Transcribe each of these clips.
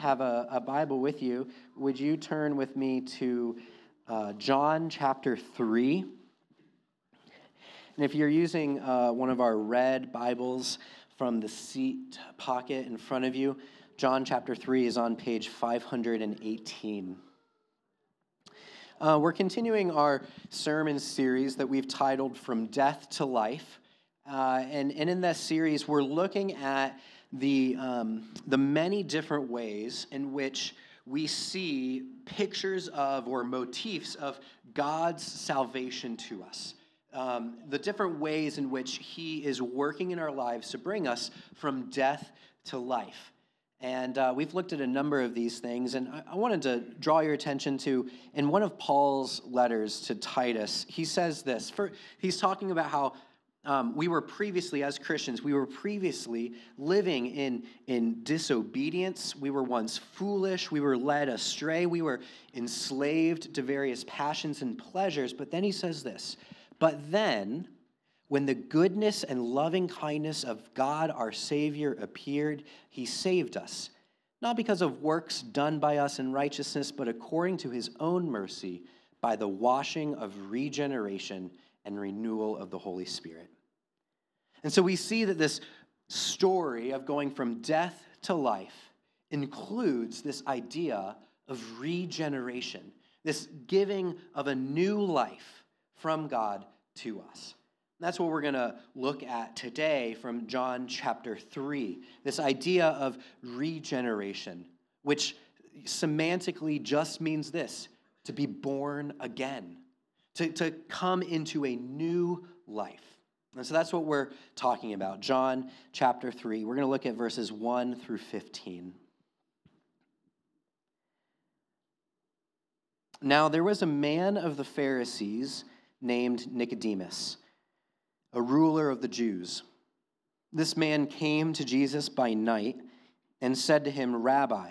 have a, a Bible with you, would you turn with me to uh, John chapter 3? And if you're using uh, one of our red Bibles from the seat pocket in front of you, John chapter 3 is on page 518. Uh, we're continuing our sermon series that we've titled From Death to Life. Uh, and, and in this series, we're looking at the, um, the many different ways in which we see pictures of or motifs of God's salvation to us. Um, the different ways in which He is working in our lives to bring us from death to life. And uh, we've looked at a number of these things, and I, I wanted to draw your attention to in one of Paul's letters to Titus, he says this. For, he's talking about how um, we were previously, as Christians, we were previously living in, in disobedience. We were once foolish. We were led astray. We were enslaved to various passions and pleasures. But then he says this But then, when the goodness and loving kindness of God our Savior appeared, he saved us, not because of works done by us in righteousness, but according to his own mercy, by the washing of regeneration and renewal of the Holy Spirit. And so we see that this story of going from death to life includes this idea of regeneration, this giving of a new life from God to us. That's what we're going to look at today from John chapter 3 this idea of regeneration, which semantically just means this to be born again to, to come into a new life. And so that's what we're talking about. John chapter 3. We're going to look at verses 1 through 15. Now, there was a man of the Pharisees named Nicodemus, a ruler of the Jews. This man came to Jesus by night and said to him, Rabbi,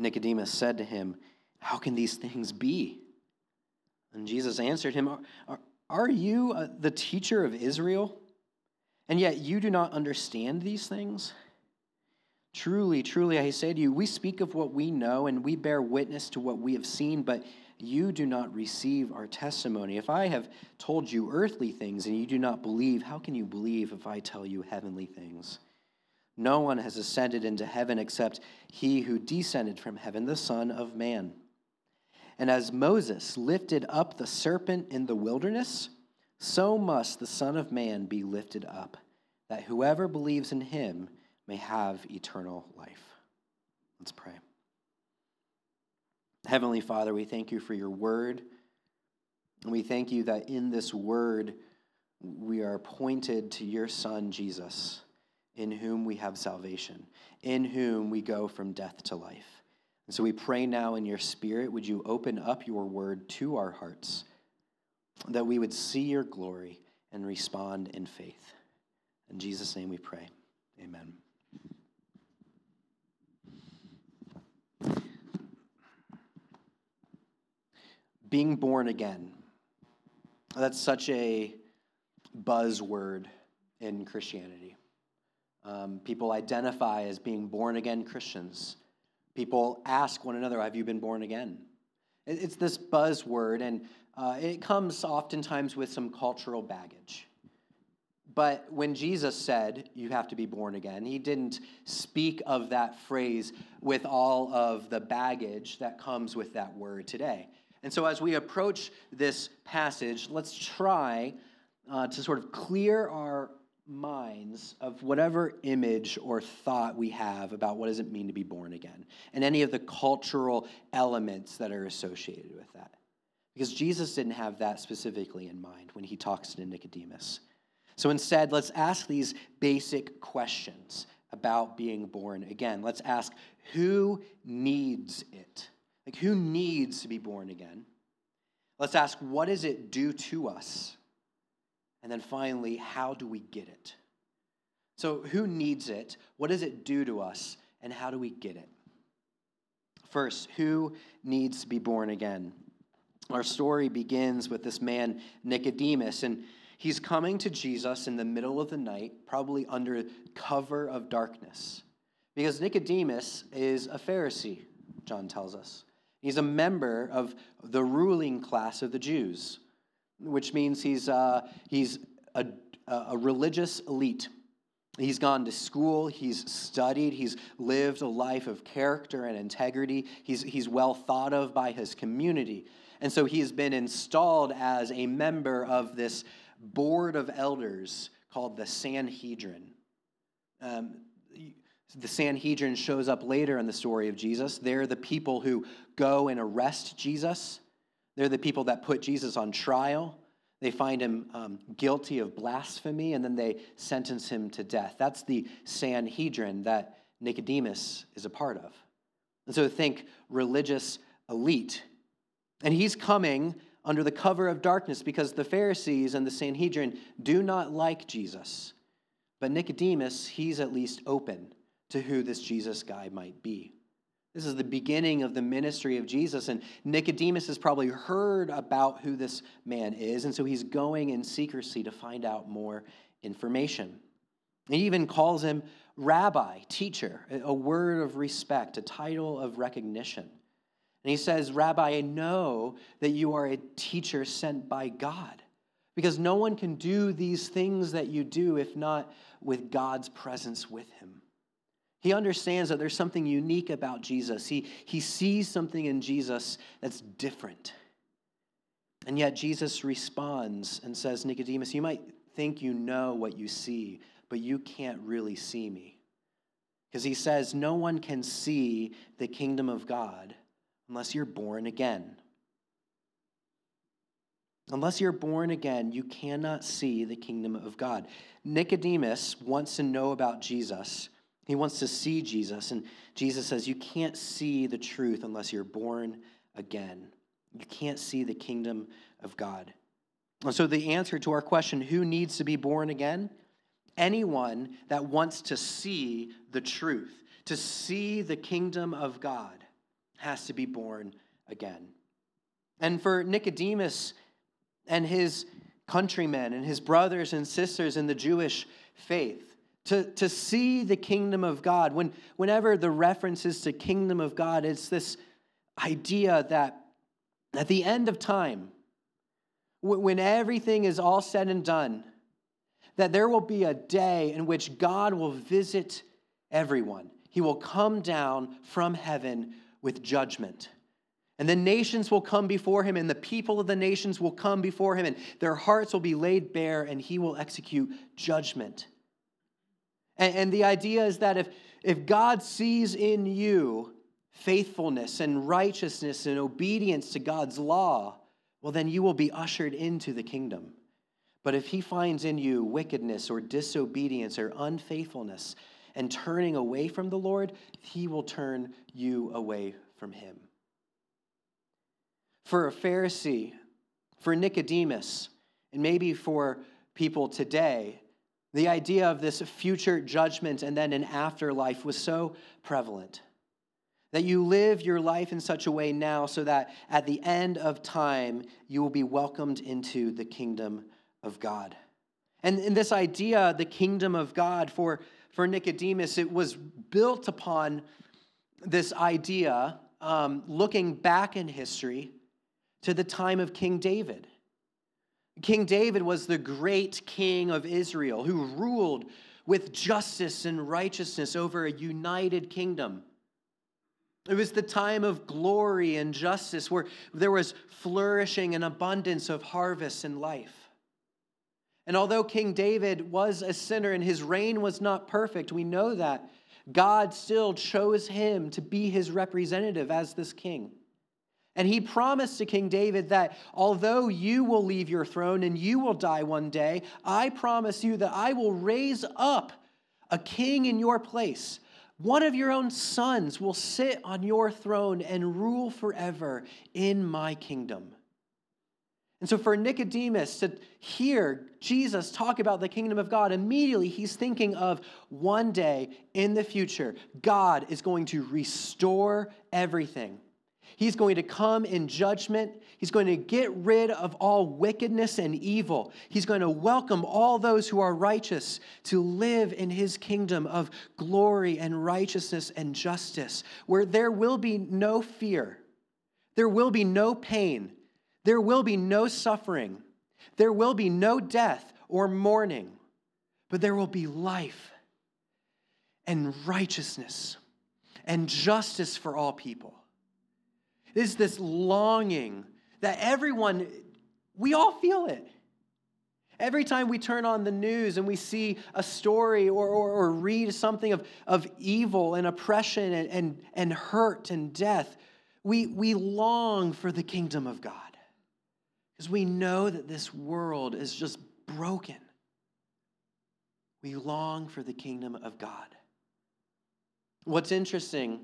Nicodemus said to him, How can these things be? And Jesus answered him, Are, are you uh, the teacher of Israel? And yet you do not understand these things? Truly, truly, I say to you, we speak of what we know and we bear witness to what we have seen, but you do not receive our testimony. If I have told you earthly things and you do not believe, how can you believe if I tell you heavenly things? No one has ascended into heaven except he who descended from heaven, the Son of Man. And as Moses lifted up the serpent in the wilderness, so must the Son of Man be lifted up, that whoever believes in him may have eternal life. Let's pray. Heavenly Father, we thank you for your word. And we thank you that in this word, we are pointed to your Son, Jesus in whom we have salvation, in whom we go from death to life. And so we pray now in your spirit, would you open up your word to our hearts, that we would see your glory and respond in faith. In Jesus' name we pray. Amen. Being born again. That's such a buzzword in Christianity. Um, people identify as being born again Christians. People ask one another, Have you been born again? It's this buzzword, and uh, it comes oftentimes with some cultural baggage. But when Jesus said, you have to be born again, he didn't speak of that phrase with all of the baggage that comes with that word today. And so, as we approach this passage, let's try uh, to sort of clear our minds of whatever image or thought we have about what does it mean to be born again and any of the cultural elements that are associated with that. Because jesus didn't have that specifically in mind when he talks to nicodemus. So instead let's ask these basic questions about being born again. Let's ask who needs it? Like who needs to be born again? Let's ask what does it do to us and then finally, how do we get it? So, who needs it? What does it do to us? And how do we get it? First, who needs to be born again? Our story begins with this man, Nicodemus, and he's coming to Jesus in the middle of the night, probably under cover of darkness. Because Nicodemus is a Pharisee, John tells us. He's a member of the ruling class of the Jews which means he's, uh, he's a, a religious elite. He's gone to school, he's studied, he's lived a life of character and integrity. He's, he's well thought of by his community. And so he's been installed as a member of this board of elders called the Sanhedrin. Um, the Sanhedrin shows up later in the story of Jesus. They're the people who go and arrest Jesus. They're the people that put Jesus on trial. They find him um, guilty of blasphemy and then they sentence him to death. That's the Sanhedrin that Nicodemus is a part of. And so think religious elite. And he's coming under the cover of darkness because the Pharisees and the Sanhedrin do not like Jesus. But Nicodemus, he's at least open to who this Jesus guy might be. This is the beginning of the ministry of Jesus, and Nicodemus has probably heard about who this man is, and so he's going in secrecy to find out more information. He even calls him rabbi, teacher, a word of respect, a title of recognition. And he says, Rabbi, I know that you are a teacher sent by God, because no one can do these things that you do if not with God's presence with him. He understands that there's something unique about Jesus. He, he sees something in Jesus that's different. And yet Jesus responds and says, Nicodemus, you might think you know what you see, but you can't really see me. Because he says, No one can see the kingdom of God unless you're born again. Unless you're born again, you cannot see the kingdom of God. Nicodemus wants to know about Jesus he wants to see Jesus. And Jesus says, You can't see the truth unless you're born again. You can't see the kingdom of God. And so, the answer to our question, who needs to be born again? Anyone that wants to see the truth, to see the kingdom of God, has to be born again. And for Nicodemus and his countrymen and his brothers and sisters in the Jewish faith, to, to see the kingdom of God. When, whenever the references to kingdom of God, it's this idea that at the end of time, when everything is all said and done, that there will be a day in which God will visit everyone. He will come down from heaven with judgment. And the nations will come before him, and the people of the nations will come before him, and their hearts will be laid bare, and he will execute judgment. And, and the idea is that if, if God sees in you faithfulness and righteousness and obedience to God's law, well, then you will be ushered into the kingdom. But if he finds in you wickedness or disobedience or unfaithfulness and turning away from the Lord, he will turn you away from him. For a Pharisee, for Nicodemus, and maybe for people today, the idea of this future judgment and then an afterlife was so prevalent that you live your life in such a way now so that at the end of time you will be welcomed into the kingdom of God. And, in this idea, the kingdom of God, for, for Nicodemus, it was built upon this idea, um, looking back in history to the time of King David. King David was the great king of Israel who ruled with justice and righteousness over a united kingdom. It was the time of glory and justice where there was flourishing and abundance of harvest and life. And although King David was a sinner and his reign was not perfect, we know that God still chose him to be his representative as this king. And he promised to King David that although you will leave your throne and you will die one day, I promise you that I will raise up a king in your place. One of your own sons will sit on your throne and rule forever in my kingdom. And so, for Nicodemus to hear Jesus talk about the kingdom of God, immediately he's thinking of one day in the future, God is going to restore everything. He's going to come in judgment. He's going to get rid of all wickedness and evil. He's going to welcome all those who are righteous to live in his kingdom of glory and righteousness and justice, where there will be no fear, there will be no pain there will be no suffering. There will be no death or mourning, but there will be life and righteousness and justice for all people. Is this longing that everyone, we all feel it. Every time we turn on the news and we see a story or, or, or read something of, of evil and oppression and, and, and hurt and death, we, we long for the kingdom of God. Because we know that this world is just broken. We long for the kingdom of God. What's interesting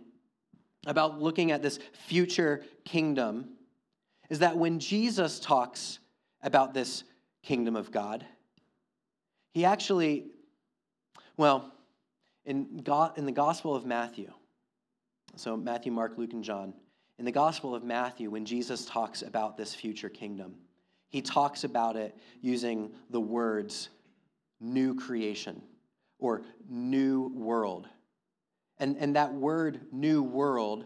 about looking at this future kingdom is that when Jesus talks about this kingdom of God, he actually, well, in, God, in the Gospel of Matthew, so Matthew, Mark, Luke, and John, in the Gospel of Matthew, when Jesus talks about this future kingdom, he talks about it using the words new creation or new world. And, and that word new world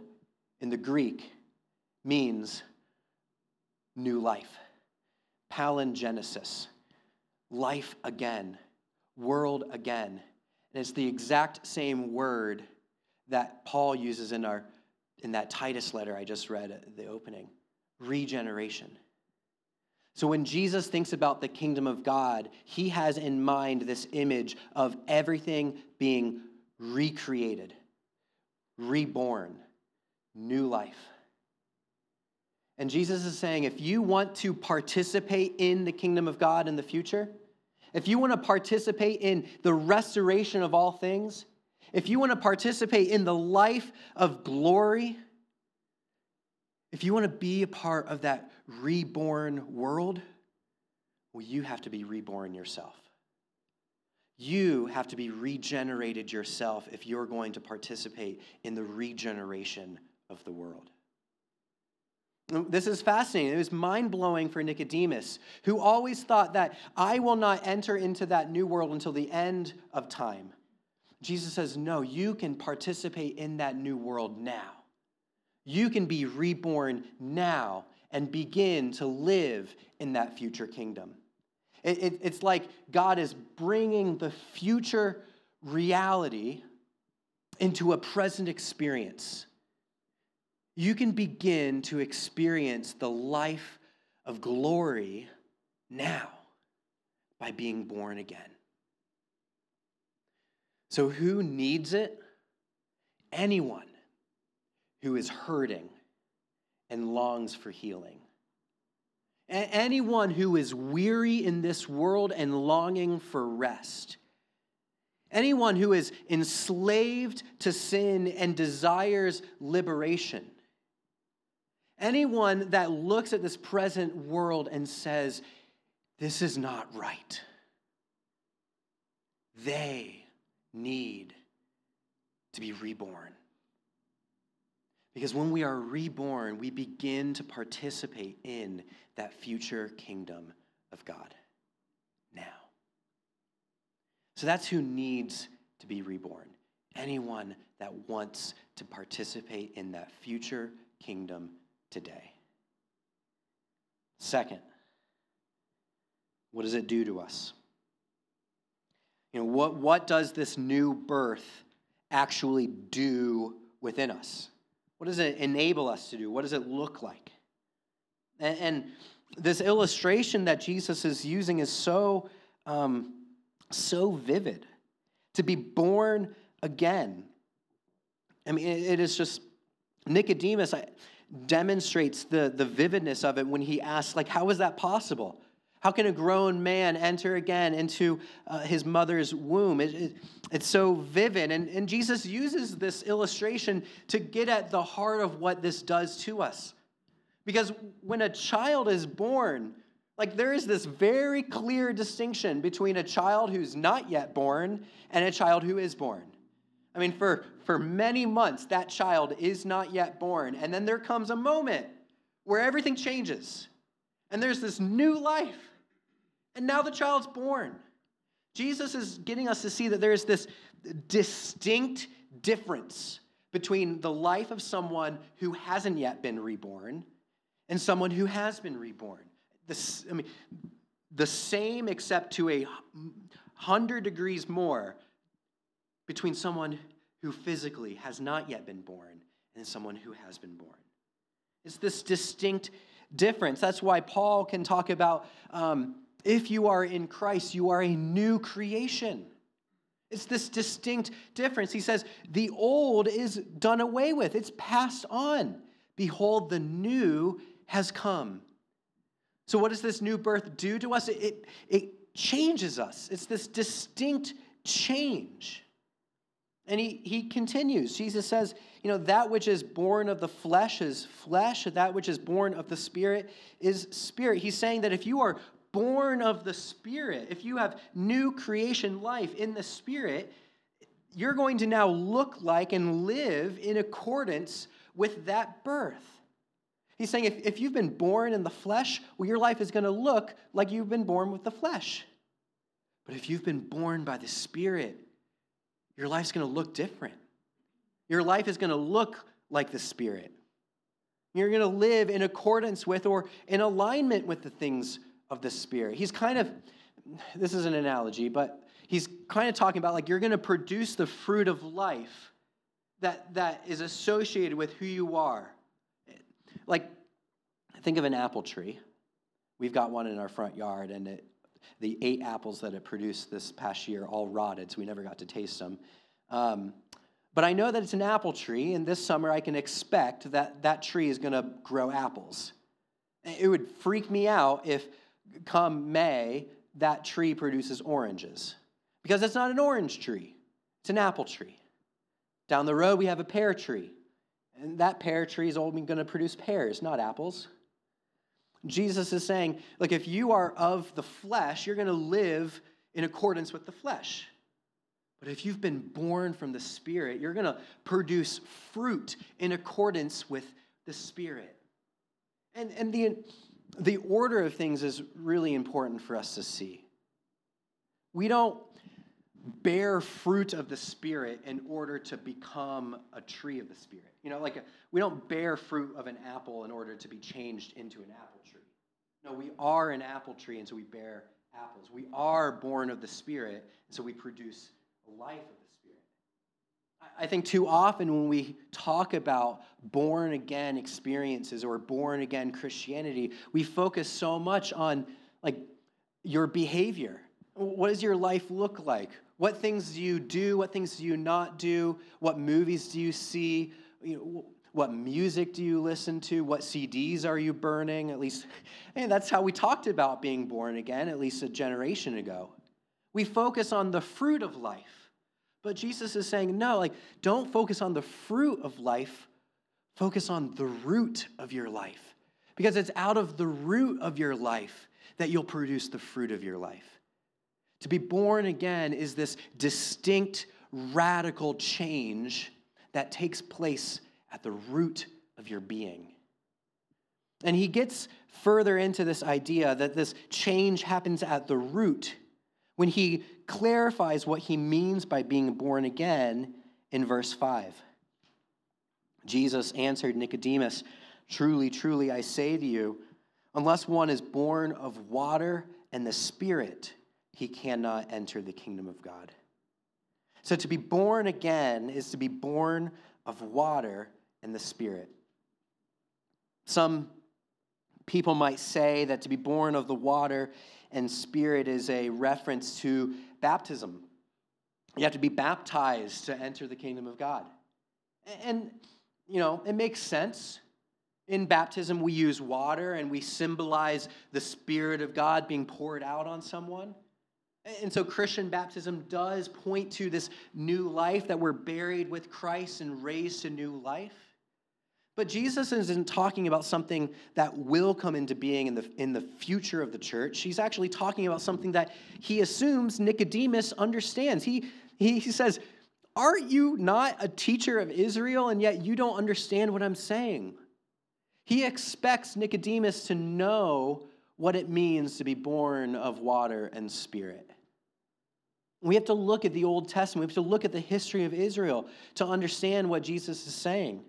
in the Greek means new life, palingenesis, life again, world again. And it's the exact same word that Paul uses in, our, in that Titus letter I just read at the opening. Regeneration. So when Jesus thinks about the kingdom of God, he has in mind this image of everything being recreated, reborn, new life. And Jesus is saying if you want to participate in the kingdom of God in the future, if you want to participate in the restoration of all things, if you want to participate in the life of glory, if you want to be a part of that reborn world, well, you have to be reborn yourself. You have to be regenerated yourself if you're going to participate in the regeneration of the world. This is fascinating. It was mind blowing for Nicodemus, who always thought that I will not enter into that new world until the end of time. Jesus says, No, you can participate in that new world now. You can be reborn now and begin to live in that future kingdom. It, it, it's like God is bringing the future reality into a present experience. You can begin to experience the life of glory now by being born again. So, who needs it? Anyone who is hurting and longs for healing. Anyone who is weary in this world and longing for rest. Anyone who is enslaved to sin and desires liberation. Anyone that looks at this present world and says, This is not right. They need to be reborn. Because when we are reborn, we begin to participate in that future kingdom of God now. So that's who needs to be reborn. Anyone that wants to participate in that future kingdom today. Second, What does it do to us? You know, what, what does this new birth actually do within us? What does it enable us to do? What does it look like? And, and this illustration that Jesus is using is so, um, so vivid. To be born again. I mean, it, it is just, Nicodemus demonstrates the, the vividness of it when he asks, like, how is that possible? How can a grown man enter again into uh, his mother's womb? It, it, it's so vivid. And, and Jesus uses this illustration to get at the heart of what this does to us. Because when a child is born, like there is this very clear distinction between a child who's not yet born and a child who is born. I mean, for, for many months, that child is not yet born. And then there comes a moment where everything changes. And there's this new life and now the child's born. Jesus is getting us to see that there's this distinct difference between the life of someone who hasn't yet been reborn and someone who has been reborn. This, I mean, the same except to a hundred degrees more between someone who physically has not yet been born and someone who has been born. It's this distinct difference. That's why Paul can talk about um, if you are in Christ, you are a new creation. It's this distinct difference. He says, the old is done away with, it's passed on. Behold, the new has come. So, what does this new birth do to us? It, it, it changes us. It's this distinct change. And he, he continues. Jesus says, you know, that which is born of the flesh is flesh, that which is born of the spirit is spirit. He's saying that if you are born of the Spirit, if you have new creation life in the Spirit, you're going to now look like and live in accordance with that birth. He's saying if, if you've been born in the flesh, well, your life is going to look like you've been born with the flesh. But if you've been born by the Spirit, your life's going to look different. Your life is going to look like the Spirit. You're going to live in accordance with or in alignment with the things of the Spirit. He's kind of, this is an analogy, but he's kind of talking about like you're going to produce the fruit of life that, that is associated with who you are. Like, think of an apple tree. We've got one in our front yard, and it, the eight apples that it produced this past year all rotted, so we never got to taste them. Um, but I know that it's an apple tree, and this summer I can expect that that tree is going to grow apples. It would freak me out if come May, that tree produces oranges. Because it's not an orange tree, it's an apple tree. Down the road, we have a pear tree. And that pear tree is only going to produce pears, not apples. Jesus is saying, look, if you are of the flesh, you're going to live in accordance with the flesh. But if you've been born from the Spirit, you're going to produce fruit in accordance with the Spirit. And, and the, the order of things is really important for us to see. We don't bear fruit of the Spirit in order to become a tree of the Spirit. You know, like a, we don't bear fruit of an apple in order to be changed into an apple tree. No, we are an apple tree, and so we bear apples. We are born of the Spirit, and so we produce a life I think too often when we talk about born again experiences or born again Christianity, we focus so much on like your behavior. What does your life look like? What things do you do? What things do you not do? What movies do you see? You know, what music do you listen to? What CDs are you burning? At least, and that's how we talked about being born again, at least a generation ago. We focus on the fruit of life but Jesus is saying, no, like, don't focus on the fruit of life, focus on the root of your life. Because it's out of the root of your life that you'll produce the fruit of your life. To be born again is this distinct, radical change that takes place at the root of your being. And he gets further into this idea that this change happens at the root when he clarifies what he means by being born again in verse 5. Jesus answered Nicodemus, Truly, truly, I say to you, unless one is born of water and the Spirit, he cannot enter the kingdom of God. So to be born again is to be born of water and the Spirit. Some people might say that to be born of the water and Spirit is a reference to baptism. You have to be baptized to enter the kingdom of God. And, you know, it makes sense. In baptism, we use water and we symbolize the Spirit of God being poured out on someone. And so Christian baptism does point to this new life that we're buried with Christ and raised to new life. But Jesus isn't talking about something that will come into being in the, in the future of the church. He's actually talking about something that he assumes Nicodemus understands. He, he, says, Aren't you not a teacher of Israel, and yet you don't understand what I'm saying? He expects Nicodemus to know what it means to be born of water and spirit. We have to look at the Old Testament. We have to look at the history of Israel to understand what Jesus is saying.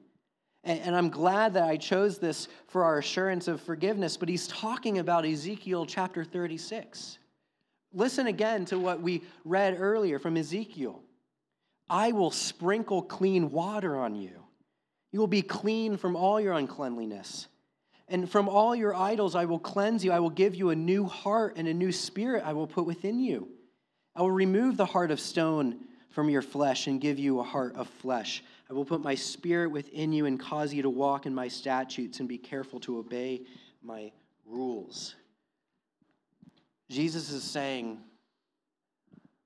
And, I'm glad that I chose this for our assurance of forgiveness, but he's talking about Ezekiel chapter 36. Listen again to what we read earlier from Ezekiel I will sprinkle clean water on you. You will be clean from all your uncleanliness. And from all your idols I will cleanse you. I will give you a new heart and a new spirit I will put within you. I will remove the heart of stone from your flesh and give you a heart of flesh. I will put my spirit within you and cause you to walk in my statutes and be careful to obey my rules. Jesus is saying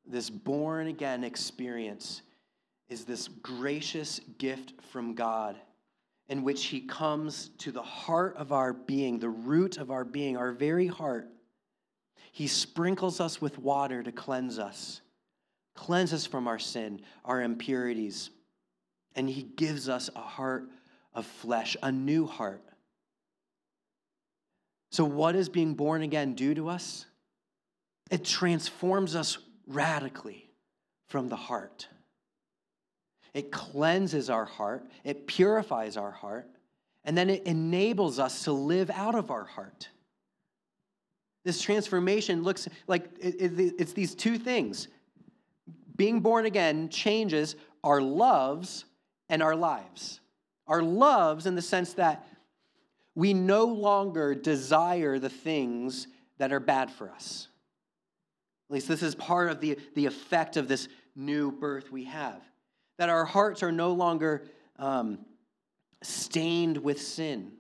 this born again experience is this gracious gift from God in which He comes to the heart of our being, the root of our being, our very heart. He sprinkles us with water to cleanse us, cleanse us from our sin, our impurities, and He gives us a heart of flesh, a new heart. So, what does being born again do to us? It transforms us radically from the heart. It cleanses our heart, it purifies our heart, and then it enables us to live out of our heart. This transformation looks like it's these two things. Being born again changes our loves and our lives. Our loves, in the sense that we no longer desire the things that are bad for us. At least this is part of the, the effect of this new birth we have that our hearts are no longer um, stained with sin.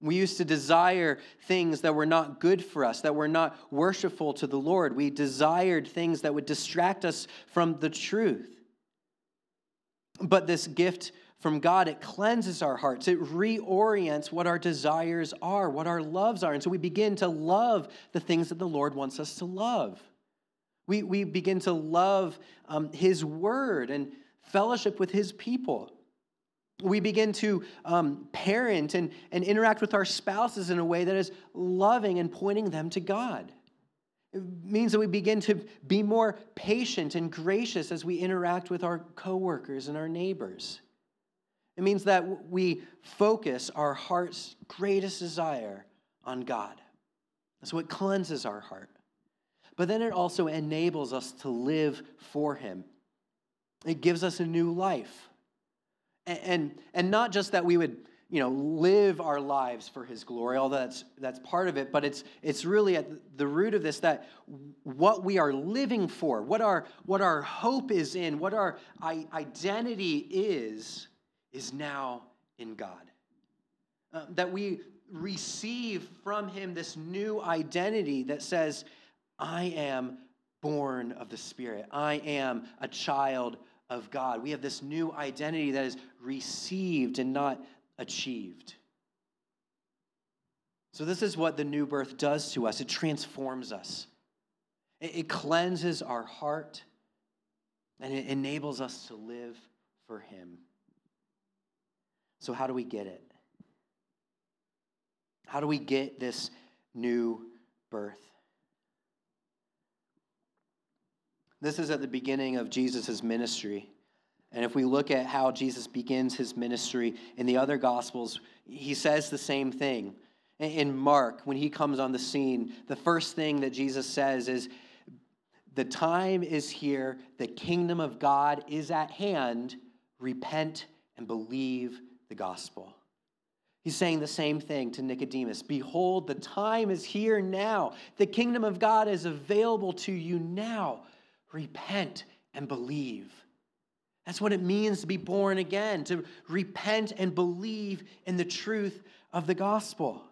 We used to desire things that were not good for us, that were not worshipful to the Lord. We desired things that would distract us from the truth. But this gift from God, it cleanses our hearts. It reorients what our desires are, what our loves are. And so we begin to love the things that the Lord wants us to love. We, we begin to love um, His word and fellowship with His people. We begin to um, parent and, and interact with our spouses in a way that is loving and pointing them to God. It means that we begin to be more patient and gracious as we interact with our coworkers and our neighbors. It means that we focus our heart's greatest desire on God. So it cleanses our heart but then it also enables us to live for Him. It gives us a new life. And, and, and not just that we would you know live our lives for his glory although that's that's part of it but it's it's really at the root of this that what we are living for what our what our hope is in what our identity is is now in god uh, that we receive from him this new identity that says I am born of the Spirit. I am a child of God. We have this new identity that is received and not achieved. So, this is what the new birth does to us it transforms us, it, cleanses our heart, and it enables us to live for Him. So, how do we get it? How do we get this new birth? This is at the beginning of Jesus' ministry. And if we look at how Jesus begins his ministry in the other Gospels, he says the same thing. In Mark, when he comes on the scene, the first thing that Jesus says is, The time is here, the kingdom of God is at hand. Repent and believe the gospel. He's saying the same thing to Nicodemus Behold, the time is here now. The kingdom of God is available to you now. Repent and believe. That's what it means to be born again, to repent and believe in the truth of the gospel.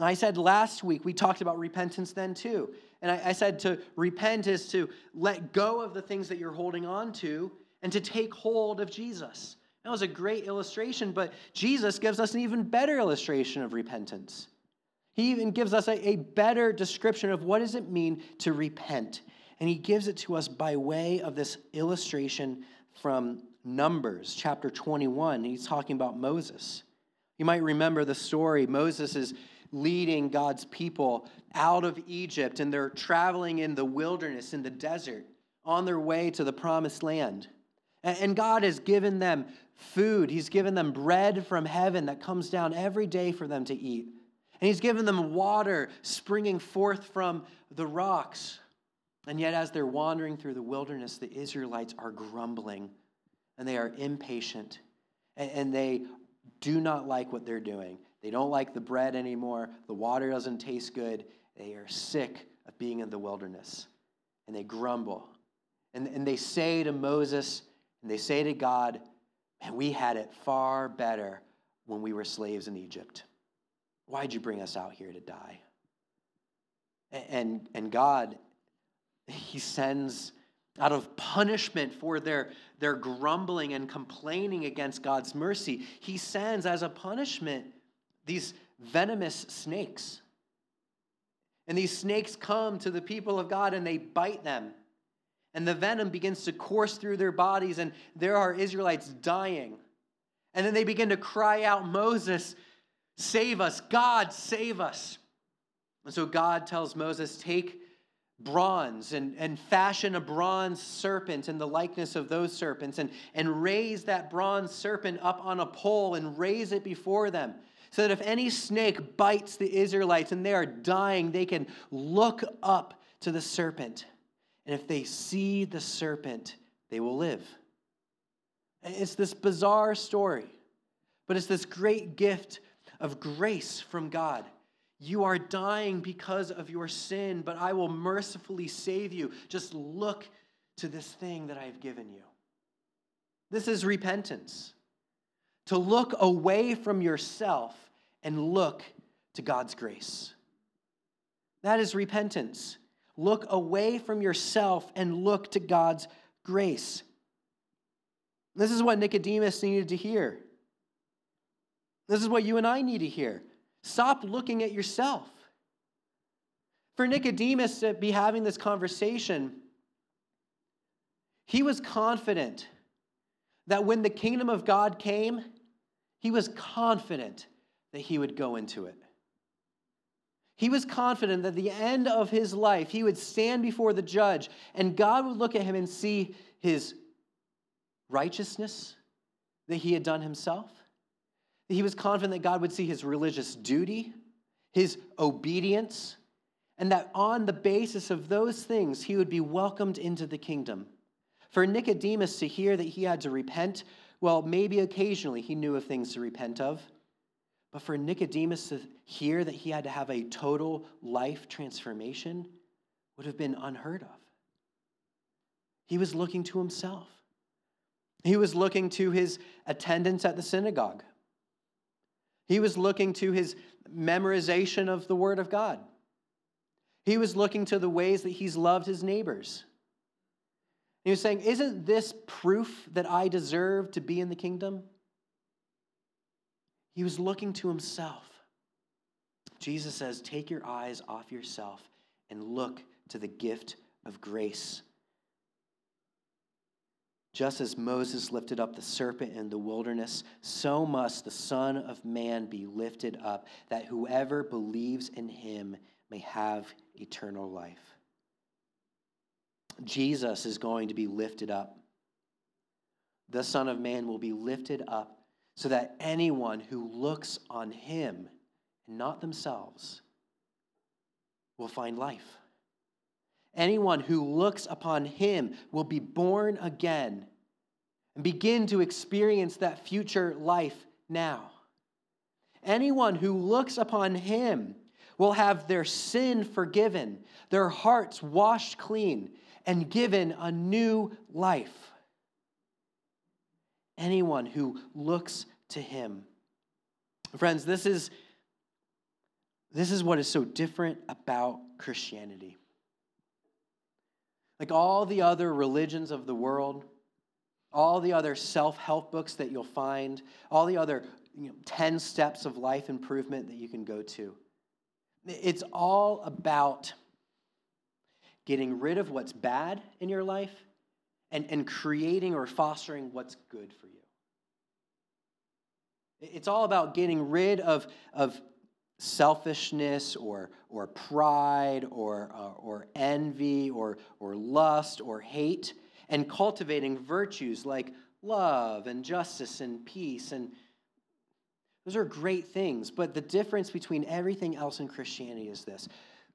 I said last week, we talked about repentance then too. And I, I, said to repent is to let go of the things that you're holding on to and to take hold of Jesus. That was a great illustration, but Jesus gives us an even better illustration of repentance. He even gives us a, a better description of what does it mean to repent. And he gives it to us by way of this illustration from Numbers chapter 21. He's talking about Moses. You might remember the story. Moses is leading God's people out of Egypt, and they're traveling in the wilderness, in the desert, on their way to the promised land. And God has given them food. He's given them bread from heaven that comes down every day for them to eat. And He's given them water springing forth from the rocks. And yet, as they're wandering through the wilderness, the Israelites are grumbling and they are impatient and they do not like what they're doing. They don't like the bread anymore. The water doesn't taste good. They are sick of being in the wilderness and they grumble. And, and they say to Moses and they say to God, Man, we had it far better when we were slaves in Egypt. Why'd you bring us out here to die? And, and God, He sends out of punishment for their, their grumbling and complaining against God's mercy, He sends as a punishment these venomous snakes. And these snakes come to the people of God and they bite them and the venom begins to course through their bodies, and there are Israelites dying. And then they begin to cry out, Moses, save us. God, save us. And so God tells Moses, Take bronze and, and fashion a bronze serpent in the likeness of those serpents, and, and raise that bronze serpent up on a pole and raise it before them. So that if any snake bites the Israelites and they are dying, they can look up to the serpent. And if they see the serpent, they will live. It's this bizarre story, but it's this great gift of grace from God. You are dying because of your sin, but I will mercifully save you. Just look to this thing that I've given you. This is repentance. To look away from yourself and look to God's grace. That is repentance. Look away from yourself and look to God's grace. This is what Nicodemus needed to hear. This is what you and I need to hear. Stop looking at yourself. For Nicodemus to be having this conversation, he was confident that when the kingdom of God came, he was confident that he would go into it. He was confident that at the end of his life, he would stand before the judge and God would look at him and see his righteousness that he had done himself. He was confident that God would see his religious duty, his obedience, and that on the basis of those things, he would be welcomed into the kingdom. For Nicodemus to hear that he had to repent, well, maybe occasionally he knew of things to repent of. But for Nicodemus to hear that he had to have a total life transformation would have been unheard of. He was looking to himself. He was looking to his attendance at the synagogue. He was looking to his memorization of the Word of God. He was looking to the ways that he's loved his neighbors. He was saying, Isn't this proof that I deserve to be in the kingdom? He was looking to himself. Jesus says, Take your eyes off yourself and look to the gift of grace. Just as Moses lifted up the serpent in the wilderness, so must the Son of Man be lifted up, that whoever believes in him may have eternal life. Jesus is going to be lifted up. The Son of Man will be lifted up so that anyone who looks on him not themselves, will find life. Anyone who looks upon him will be born again and begin to experience that future life now. Anyone who looks upon him will have their sin forgiven, their hearts washed clean, and given a new life. Anyone who looks to him. Friends, this is, this is what is so different about Christianity. Like all the other religions of the world, all the other self help books that you'll find, all the other you know, 10 steps of life improvement that you can go to. It's all about getting rid of what's bad in your life and, and creating or fostering what's good for you. It's all about getting rid of, of selfishness or, or pride or, uh, or envy or, or lust or hate and cultivating virtues like love and justice and peace and those are great things, but the difference between everything else in Christianity is this.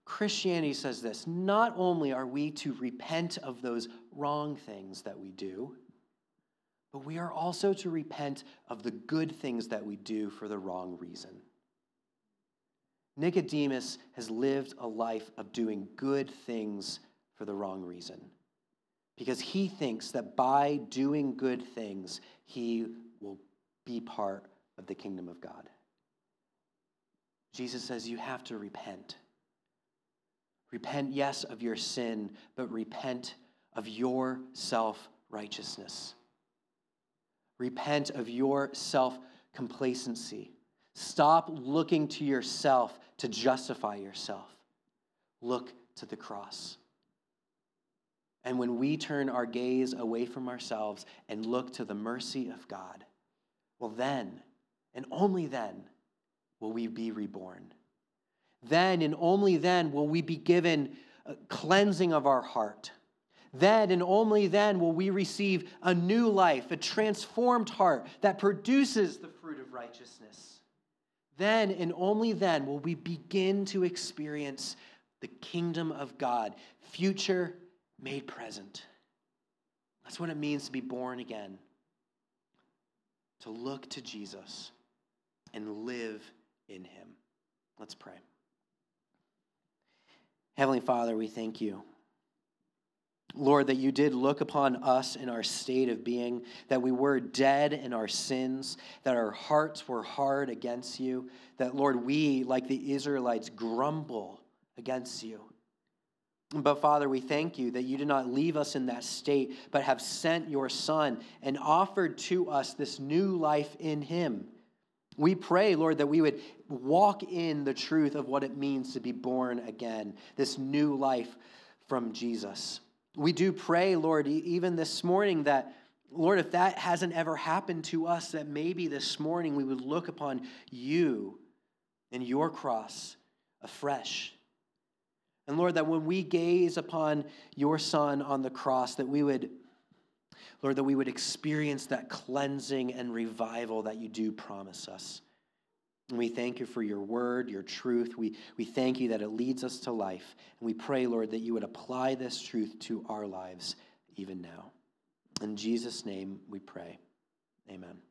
Christianity says this not only are we to repent of those wrong things that we do, but we are also to repent of the good things that we do for the wrong reason. Nicodemus has lived a life of doing good things for the wrong reason because he thinks that by doing good things, he will be part of the kingdom of God. Jesus says you have to repent. Repent, yes, of your sin, but repent of your self righteousness. Repent of your self complacency. Stop looking to yourself to justify yourself. Look to the cross. And when we turn our gaze away from ourselves and look to the mercy of God, well, then and only then will we be reborn. Then and only then will we be given cleansing of our heart. Then and only then will we receive a new life, a transformed heart that produces the fruit of righteousness. Then and only then will we begin to experience the kingdom of God, future made present. That's what it means to be born again, to look to Jesus and live in him. Let's pray. Heavenly Father, we thank you. Lord, that you did look upon us in our state of being, that we were dead in our sins, that our hearts were hard against you, that, Lord, we, like the Israelites, grumble against you. But Father, we thank you that you did not leave us in that state, but have sent your Son and offered to us this new life in him. We pray, Lord, that we would walk in the truth of what it means to be born again, this new life from Jesus. We do pray, Lord, even this morning that, Lord, if that hasn't ever happened to us, that maybe this morning we would look upon you and your cross afresh. And Lord, that when we gaze upon your Son on the cross, that we would Lord, that we would experience that cleansing and revival that you do promise us. And we thank you for your word, your truth. We, we thank you that it leads us to life. And we pray, Lord, that you would apply this truth to our lives even now. In Jesus' name we pray. Amen.